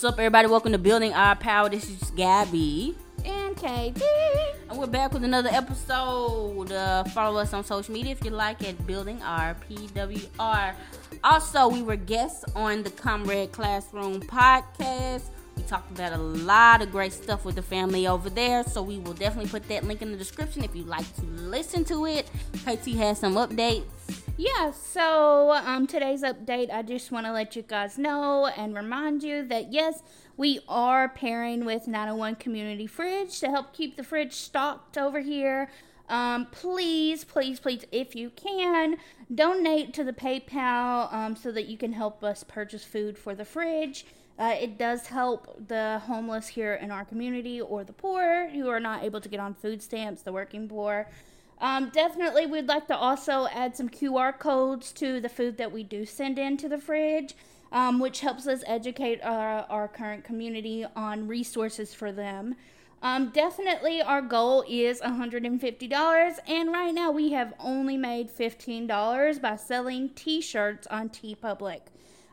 What's up, everybody? Welcome to Building Our Power. This is Gabby. And KT. And we're back with another episode. Uh, follow us on social media if you like at Building Our PWR. Also, we were guests on the Comrade Classroom podcast. We talked about a lot of great stuff with the family over there, so we will definitely put that link in the description if you'd like to listen to it. KT has some updates. Yeah, so um, today's update, I just want to let you guys know and remind you that yes, we are pairing with 901 Community Fridge to help keep the fridge stocked over here. Um, please, please, please, if you can, donate to the PayPal um, so that you can help us purchase food for the fridge. Uh, it does help the homeless here in our community or the poor who are not able to get on food stamps, the working poor. Um, definitely, we'd like to also add some QR codes to the food that we do send into the fridge, um, which helps us educate our, our current community on resources for them. Um, definitely, our goal is $150, and right now we have only made $15 by selling t shirts on TeePublic.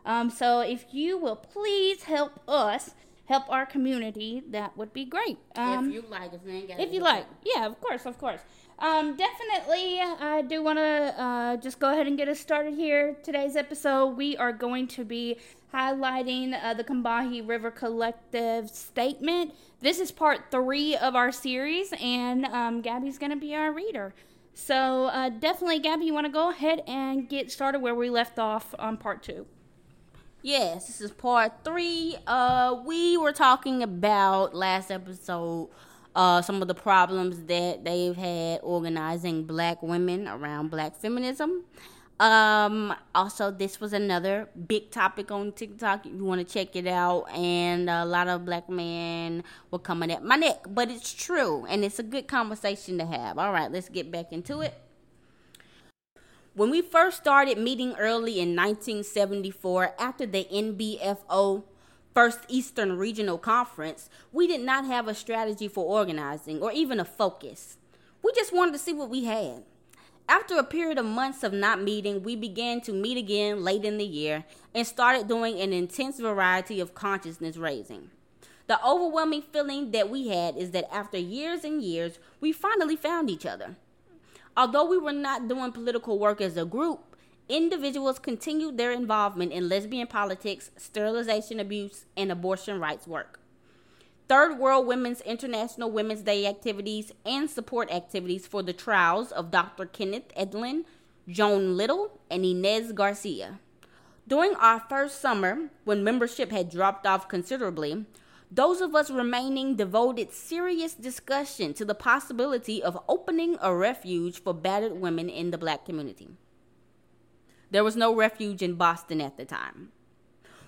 Um, so, if you will please help us help our community, that would be great. Um, if you like, if if you like, yeah, of course, of course. Um, definitely, I do want to uh, just go ahead and get us started here. Today's episode, we are going to be highlighting uh, the Combahee River Collective statement. This is part three of our series, and um, Gabby's going to be our reader. So, uh, definitely, Gabby, you want to go ahead and get started where we left off on part two? Yes, this is part three. Uh, we were talking about last episode uh, some of the problems that they've had organizing black women around black feminism. Um, also, this was another big topic on TikTok. If you want to check it out, and a lot of black men were coming at my neck, but it's true, and it's a good conversation to have. All right, let's get back into it. When we first started meeting early in 1974, after the NBFO First Eastern Regional Conference, we did not have a strategy for organizing or even a focus. We just wanted to see what we had. After a period of months of not meeting, we began to meet again late in the year and started doing an intense variety of consciousness raising. The overwhelming feeling that we had is that after years and years, we finally found each other. Although we were not doing political work as a group, individuals continued their involvement in lesbian politics, sterilization abuse, and abortion rights work. Third World Women's International Women's Day activities and support activities for the trials of Dr. Kenneth Edelin, Joan Little, and Inez Garcia. During our first summer, when membership had dropped off considerably, those of us remaining devoted serious discussion to the possibility of opening a refuge for battered women in the black community. There was no refuge in Boston at the time.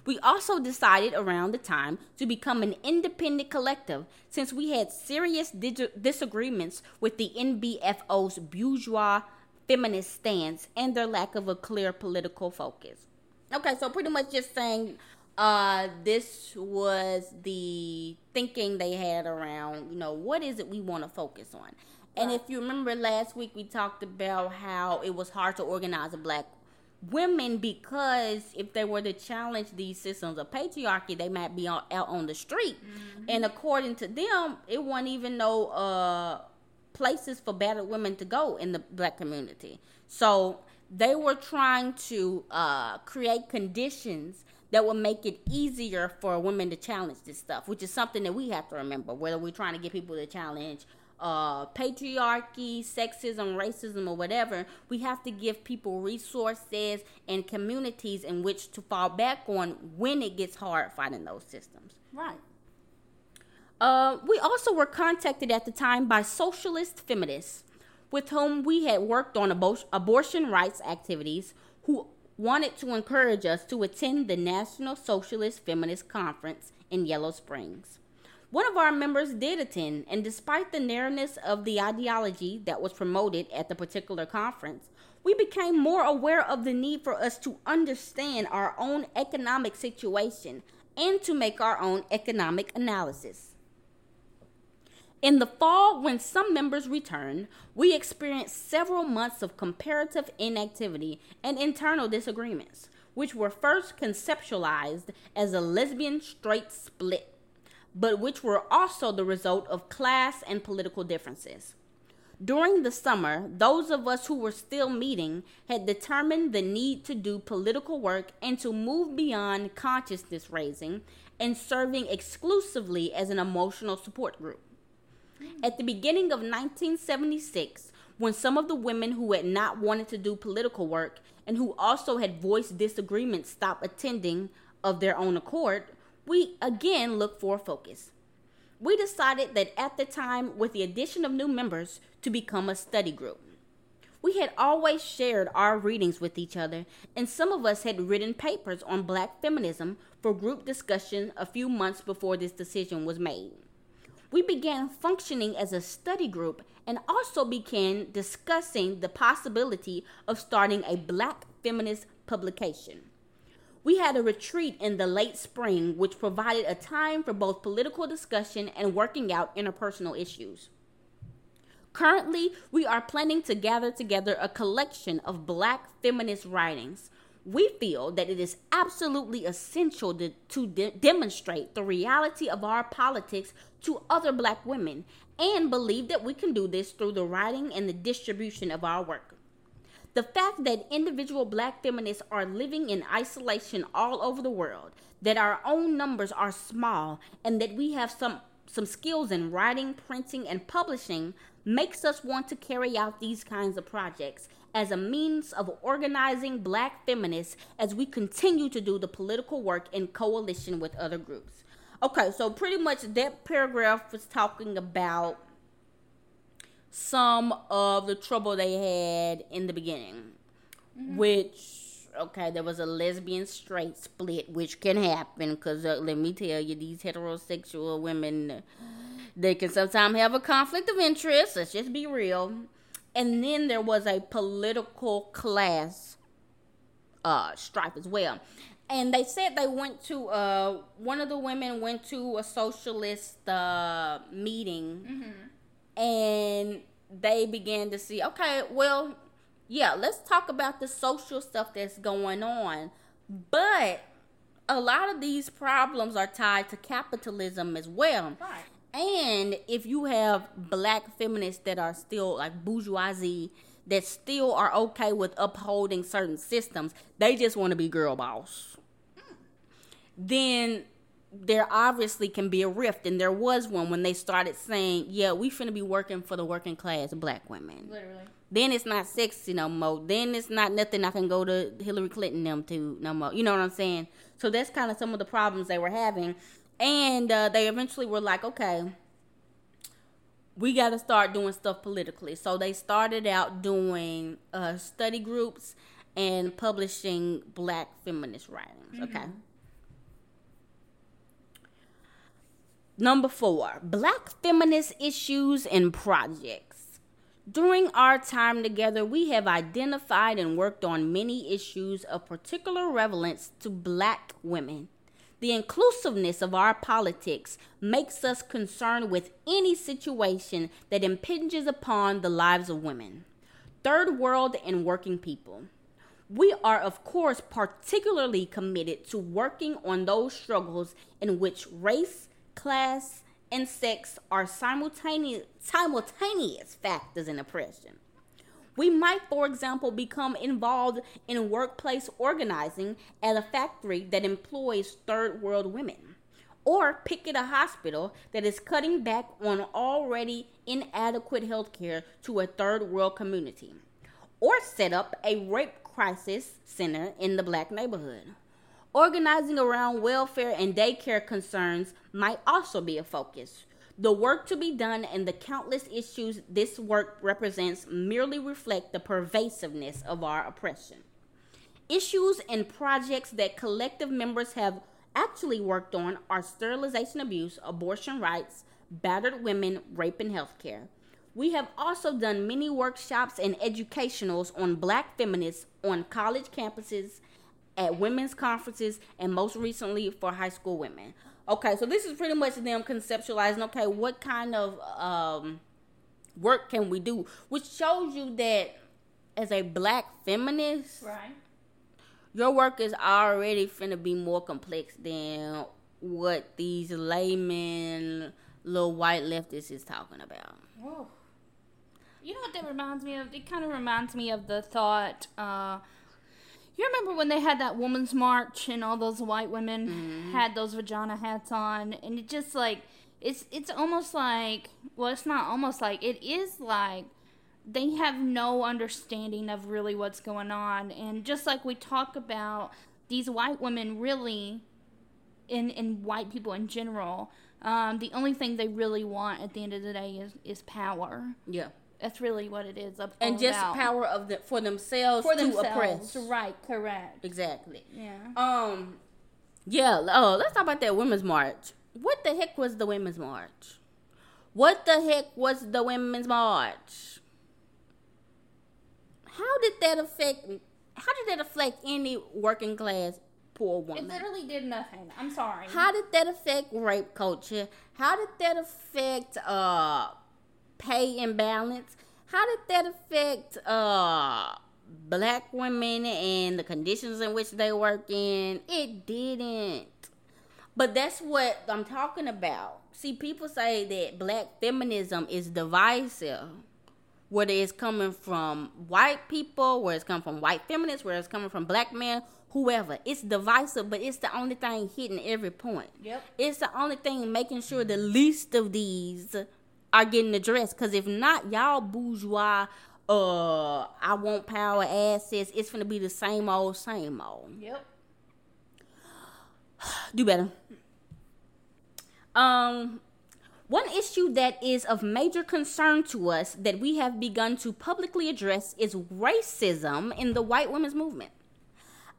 We also decided around the time to become an independent collective since we had serious disagreements with the NBFO's bourgeois feminist stance and their lack of a clear political focus. Okay, so pretty much just saying uh, this was the thinking they had around, you know, what is it we want to focus on. And if you remember last week, we talked about how it was hard to organize a black women because if they were to challenge these systems of patriarchy, they might be out on the street. Mm-hmm. And according to them, it wasn't even no uh, places for battered women to go in the black community. So they were trying to uh, create conditions that would make it easier for women to challenge this stuff, which is something that we have to remember. Whether we're trying to get people to challenge uh, patriarchy, sexism, racism, or whatever, we have to give people resources and communities in which to fall back on when it gets hard fighting those systems. Right. Uh, we also were contacted at the time by socialist feminists with whom we had worked on abo- abortion rights activities who wanted to encourage us to attend the National Socialist Feminist Conference in Yellow Springs. One of our members did attend, and despite the narrowness of the ideology that was promoted at the particular conference, we became more aware of the need for us to understand our own economic situation and to make our own economic analysis. In the fall, when some members returned, we experienced several months of comparative inactivity and internal disagreements which were first conceptualized as a lesbian straight split, but which were also the result of class and political differences. During the summer, those of us who were still meeting had determined the need to do political work and to move beyond consciousness raising and serving exclusively as an emotional support group. At the beginning of 1976, when some of the women who had not wanted to do political work and who also had voiced disagreements stopped attending of their own accord, we again looked for a focus. We decided that at the time, with the addition of new members, to become a study group. We had always shared our readings with each other, and some of us had written papers on black feminism for group discussion a few months before this decision was made. We began functioning as a study group and also began discussing the possibility of starting a black feminist publication. We had a retreat in the late spring, which provided a time for both political discussion and working out interpersonal issues. Currently, we are planning to gather together a collection of black feminist writings. We feel that it is absolutely essential to, to de- demonstrate the reality of our politics to other black women and believe that we can do this through the writing and the distribution of our work. The fact that individual black feminists are living in isolation all over the world, that our own numbers are small, and that we have some, some skills in writing, printing, and publishing makes us want to carry out these kinds of projects as a means of organizing black feminists as we continue to do the political work in coalition with other groups. Okay, so pretty much that paragraph was talking about some of the trouble they had in the beginning, mm-hmm. which okay, there was a lesbian straight split, which can happen because uh, let me tell you, these heterosexual women, they can sometimes have a conflict of interest. Let's just be real. And then there was a political class uh, strife as well. And they said they went to uh, one of the women went to a socialist uh, meeting. Mm-hmm and they began to see, okay, well, yeah, let's talk about the social stuff that's going on. But a lot of these problems are tied to capitalism as well. Right. And if you have black feminists that are still like bourgeoisie, that still are okay with upholding certain systems, they just want to be girl boss. Then there obviously can be a rift, and there was one when they started saying, "Yeah, we finna be working for the working class black women." Literally. Then it's not sexy no more. Then it's not nothing I can go to Hillary Clinton them to no more. You know what I'm saying? So that's kind of some of the problems they were having, and uh, they eventually were like, "Okay." We got to start doing stuff politically. So they started out doing uh, study groups and publishing black feminist writings. Mm-hmm. Okay. Number four, black feminist issues and projects. During our time together, we have identified and worked on many issues of particular relevance to black women. The inclusiveness of our politics makes us concerned with any situation that impinges upon the lives of women, third world, and working people. We are, of course, particularly committed to working on those struggles in which race, class, and sex are simultaneous, simultaneous factors in oppression. We might, for example, become involved in workplace organizing at a factory that employs third world women, or picket a hospital that is cutting back on already inadequate health care to a third world community, or set up a rape crisis center in the black neighborhood. Organizing around welfare and daycare concerns might also be a focus. The work to be done and the countless issues this work represents merely reflect the pervasiveness of our oppression. Issues and projects that collective members have actually worked on are sterilization abuse, abortion rights, battered women, rape, and healthcare. We have also done many workshops and educationals on black feminists on college campuses at women's conferences and most recently for high school women. Okay, so this is pretty much them conceptualizing okay, what kind of um, work can we do? Which shows you that as a black feminist, right? your work is already finna be more complex than what these laymen, little white leftists is talking about. Whoa. You know what that reminds me of? It kind of reminds me of the thought. Uh, you remember when they had that woman's march and all those white women mm-hmm. had those vagina hats on, and it just like it's it's almost like well, it's not almost like it is like they have no understanding of really what's going on, and just like we talk about these white women, really, in in white people in general. Um, the only thing they really want at the end of the day is, is power. Yeah. That's really what it is. and just about. power of the for themselves for to themselves. oppress. Right. Correct. Exactly. Yeah. Um. Yeah. Oh, let's talk about that women's march. What the heck was the women's march? What the heck was the women's march? How did that affect? How did that affect any working class poor woman? It literally did nothing. I'm sorry. How did that affect rape culture? How did that affect uh pay imbalance. How did that affect uh black women and the conditions in which they work in? It didn't. But that's what I'm talking about. See, people say that black feminism is divisive. Whether it's coming from white people, where it's coming from white feminists, where it's coming from black men, whoever. It's divisive, but it's the only thing hitting every point. Yep. It's the only thing making sure the least of these are getting addressed. Because if not, y'all bourgeois, uh, I want power assets. It's gonna be the same old, same old. Yep. Do better. Um, one issue that is of major concern to us that we have begun to publicly address is racism in the white women's movement.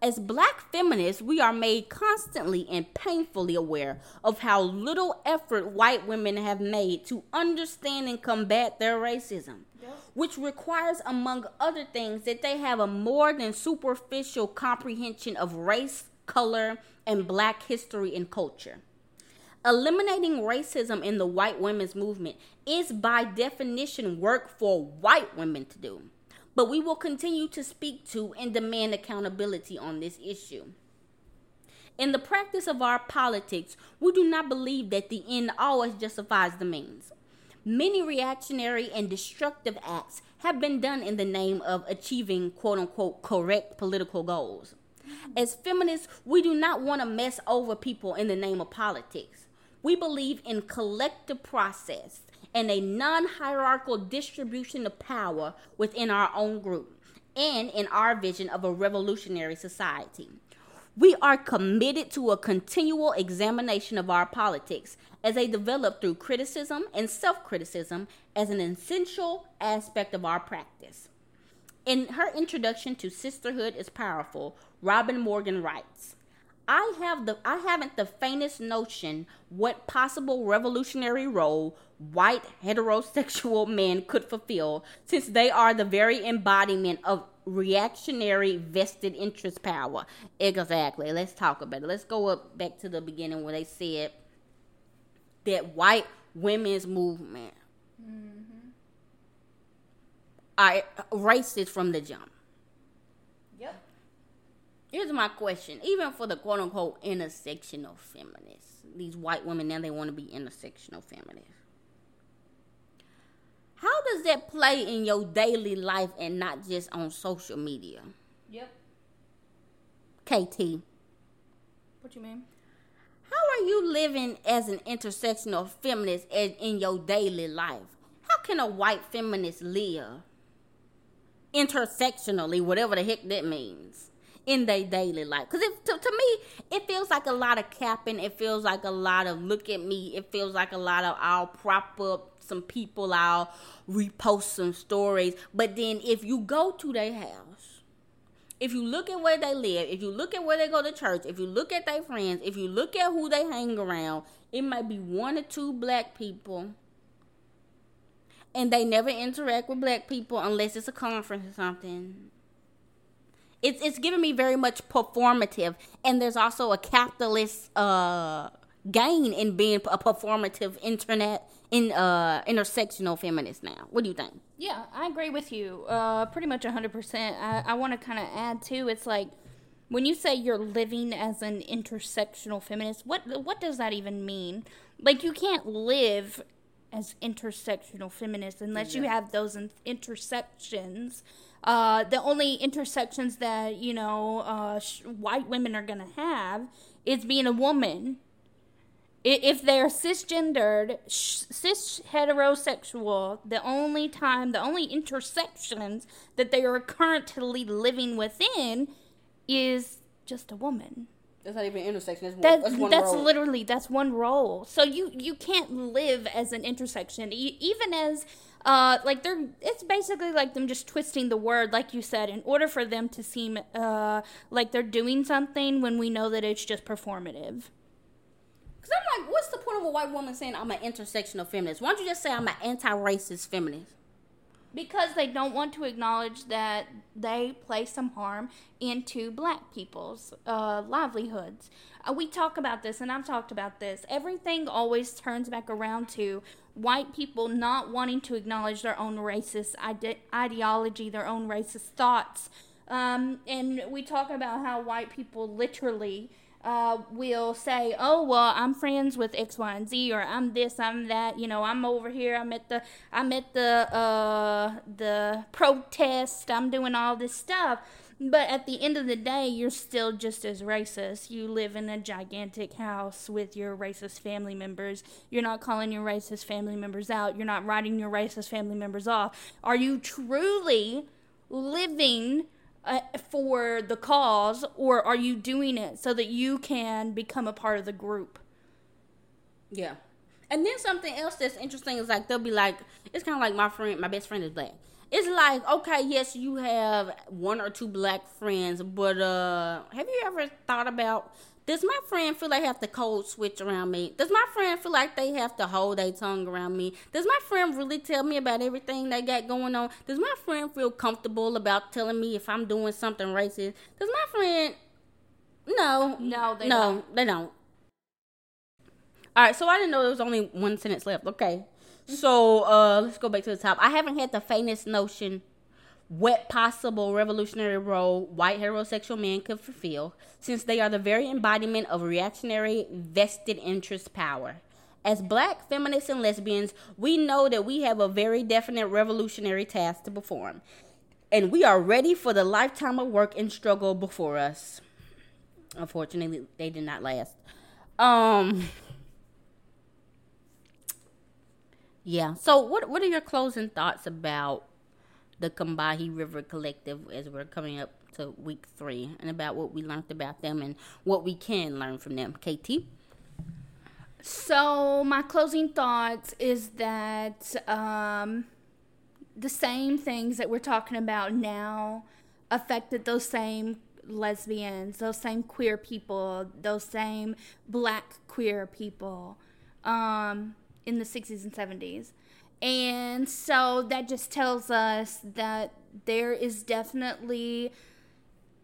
As black feminists, we are made constantly and painfully aware of how little effort white women have made to understand and combat their racism, yep. which requires, among other things, that they have a more than superficial comprehension of race, color, and black history and culture. Eliminating racism in the white women's movement is, by definition, work for white women to do but we will continue to speak to and demand accountability on this issue. In the practice of our politics, we do not believe that the end always justifies the means. Many reactionary and destructive acts have been done in the name of achieving quote unquote correct political goals. As feminists, we do not want to mess over people in the name of politics. We believe in collective process and a non hierarchical distribution of power within our own group and in our vision of a revolutionary society. We are committed to a continual examination of our politics as they develop through criticism and self criticism as an essential aspect of our practice. In her introduction to Sisterhood is Powerful, Robin Morgan writes, I have the I haven't the faintest notion what possible revolutionary role white heterosexual men could fulfill since they are the very embodiment of reactionary vested interest power. Exactly. Let's talk about it. Let's go up back to the beginning where they said that white women's movement mm-hmm. are racist from the jump. Here's my question. Even for the quote unquote intersectional feminists, these white women now they want to be intersectional feminists. How does that play in your daily life and not just on social media? Yep. KT. What you mean? How are you living as an intersectional feminist in your daily life? How can a white feminist live intersectionally, whatever the heck that means? In their daily life. Because to, to me, it feels like a lot of capping. It feels like a lot of look at me. It feels like a lot of I'll prop up some people. I'll repost some stories. But then if you go to their house, if you look at where they live, if you look at where they go to church, if you look at their friends, if you look at who they hang around, it might be one or two black people. And they never interact with black people unless it's a conference or something it's it's giving me very much performative, and there's also a capitalist uh, gain in being a performative internet in uh, intersectional feminist now. What do you think? Yeah, I agree with you. Uh, pretty much 100%. I, I want to kind of add too, it's like when you say you're living as an intersectional feminist, what what does that even mean? Like you can't live as intersectional feminist unless yeah. you have those intersections. Uh, the only intersections that you know uh, sh- white women are gonna have is being a woman. If they're cisgendered, cis heterosexual, the only time, the only intersections that they are currently living within is just a woman. That's not even intersection. That's, that, that's one That's role. literally that's one role. So you you can't live as an intersection, even as uh like they're. It's basically like them just twisting the word, like you said, in order for them to seem uh like they're doing something when we know that it's just performative. Cause I'm like, what's the point of a white woman saying I'm an intersectional feminist? Why don't you just say I'm an anti-racist feminist? Because they don't want to acknowledge that they play some harm into black people's uh, livelihoods. Uh, we talk about this, and I've talked about this. Everything always turns back around to white people not wanting to acknowledge their own racist ide- ideology, their own racist thoughts. Um, and we talk about how white people literally uh, will say, "Oh well, I'm friends with X, Y, and Z, or I'm this, I'm that. You know, I'm over here. I'm at the, I'm at the, uh, the protest. I'm doing all this stuff." But at the end of the day, you're still just as racist. You live in a gigantic house with your racist family members. You're not calling your racist family members out. You're not writing your racist family members off. Are you truly living? Uh, for the cause, or are you doing it so that you can become a part of the group? Yeah. And then something else that's interesting is like they'll be like, it's kind of like my friend, my best friend is black. It's like, okay, yes, you have one or two black friends, but uh, have you ever thought about does my friend feel like they have to code switch around me? Does my friend feel like they have to hold their tongue around me? Does my friend really tell me about everything they got going on? Does my friend feel comfortable about telling me if I'm doing something racist? Does my friend No. No, they no, don't. they don't. All right, so I didn't know there was only one sentence left. Okay. So, uh let's go back to the top. I haven't had the faintest notion what possible revolutionary role white heterosexual men could fulfill, since they are the very embodiment of reactionary vested interest power. As black feminists and lesbians, we know that we have a very definite revolutionary task to perform, and we are ready for the lifetime of work and struggle before us. Unfortunately, they did not last. Um. Yeah. So, what what are your closing thoughts about the Combahee River Collective as we're coming up to week three and about what we learned about them and what we can learn from them. KT? So, my closing thoughts is that um, the same things that we're talking about now affected those same lesbians, those same queer people, those same black queer people um, in the 60s and 70s. And so that just tells us that there is definitely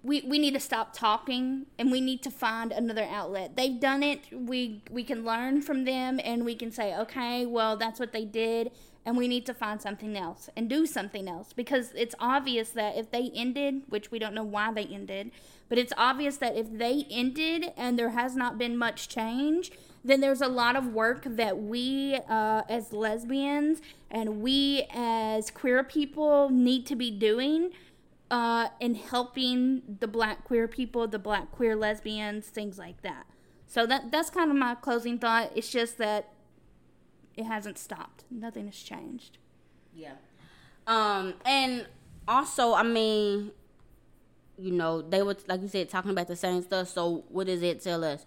we, we need to stop talking and we need to find another outlet. They've done it. We we can learn from them and we can say, okay, well that's what they did and we need to find something else and do something else because it's obvious that if they ended, which we don't know why they ended, but it's obvious that if they ended and there has not been much change, then there's a lot of work that we uh, as lesbians and we as queer people need to be doing uh, in helping the black queer people, the black queer lesbians, things like that. So that that's kind of my closing thought. It's just that it hasn't stopped. Nothing has changed. Yeah. Um, and also, I mean, you know, they were like you said talking about the same stuff. So what does it tell us?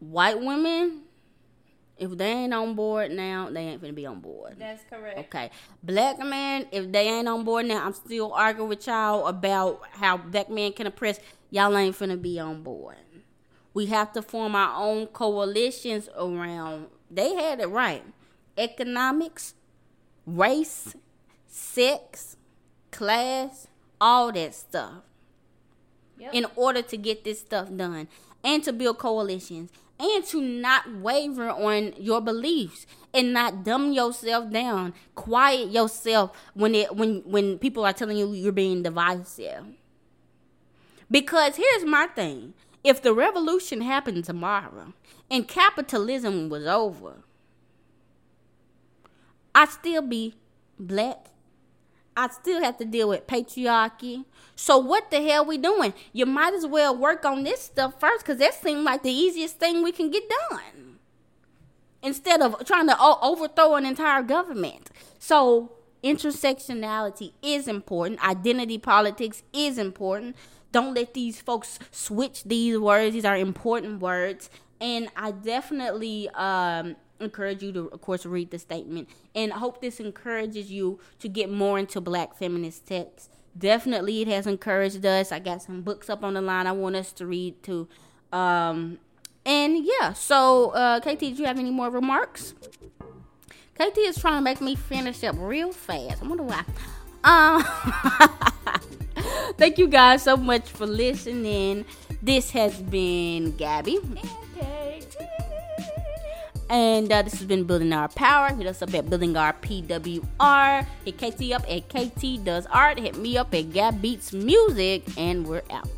White women, if they ain't on board now, they ain't gonna be on board. That's correct. Okay. Black men, if they ain't on board now, I'm still arguing with y'all about how black men can oppress. Y'all ain't finna be on board. We have to form our own coalitions around. They had it right. Economics, race, sex, class, all that stuff. Yep. In order to get this stuff done and to build coalitions and to not waver on your beliefs and not dumb yourself down quiet yourself when it when when people are telling you you're being divisive Because here's my thing if the revolution happened tomorrow and capitalism was over, I'd still be black. I'd still have to deal with patriarchy. So what the hell we doing? You might as well work on this stuff first because that seems like the easiest thing we can get done. Instead of trying to overthrow an entire government. So intersectionality is important. Identity politics is important. Don't let these folks switch these words. These are important words. And I definitely um, encourage you to, of course, read the statement. And I hope this encourages you to get more into black feminist texts. Definitely, it has encouraged us. I got some books up on the line I want us to read too. Um, and yeah, so uh, KT, do you have any more remarks? KT is trying to make me finish up real fast. I wonder why. Um, thank you guys so much for listening. This has been Gabby. And uh, this has been Building Our Power. Hit us up at Building Our PWR. Hit KT up at KT Does Art. Hit me up at Gab Beats Music. And we're out.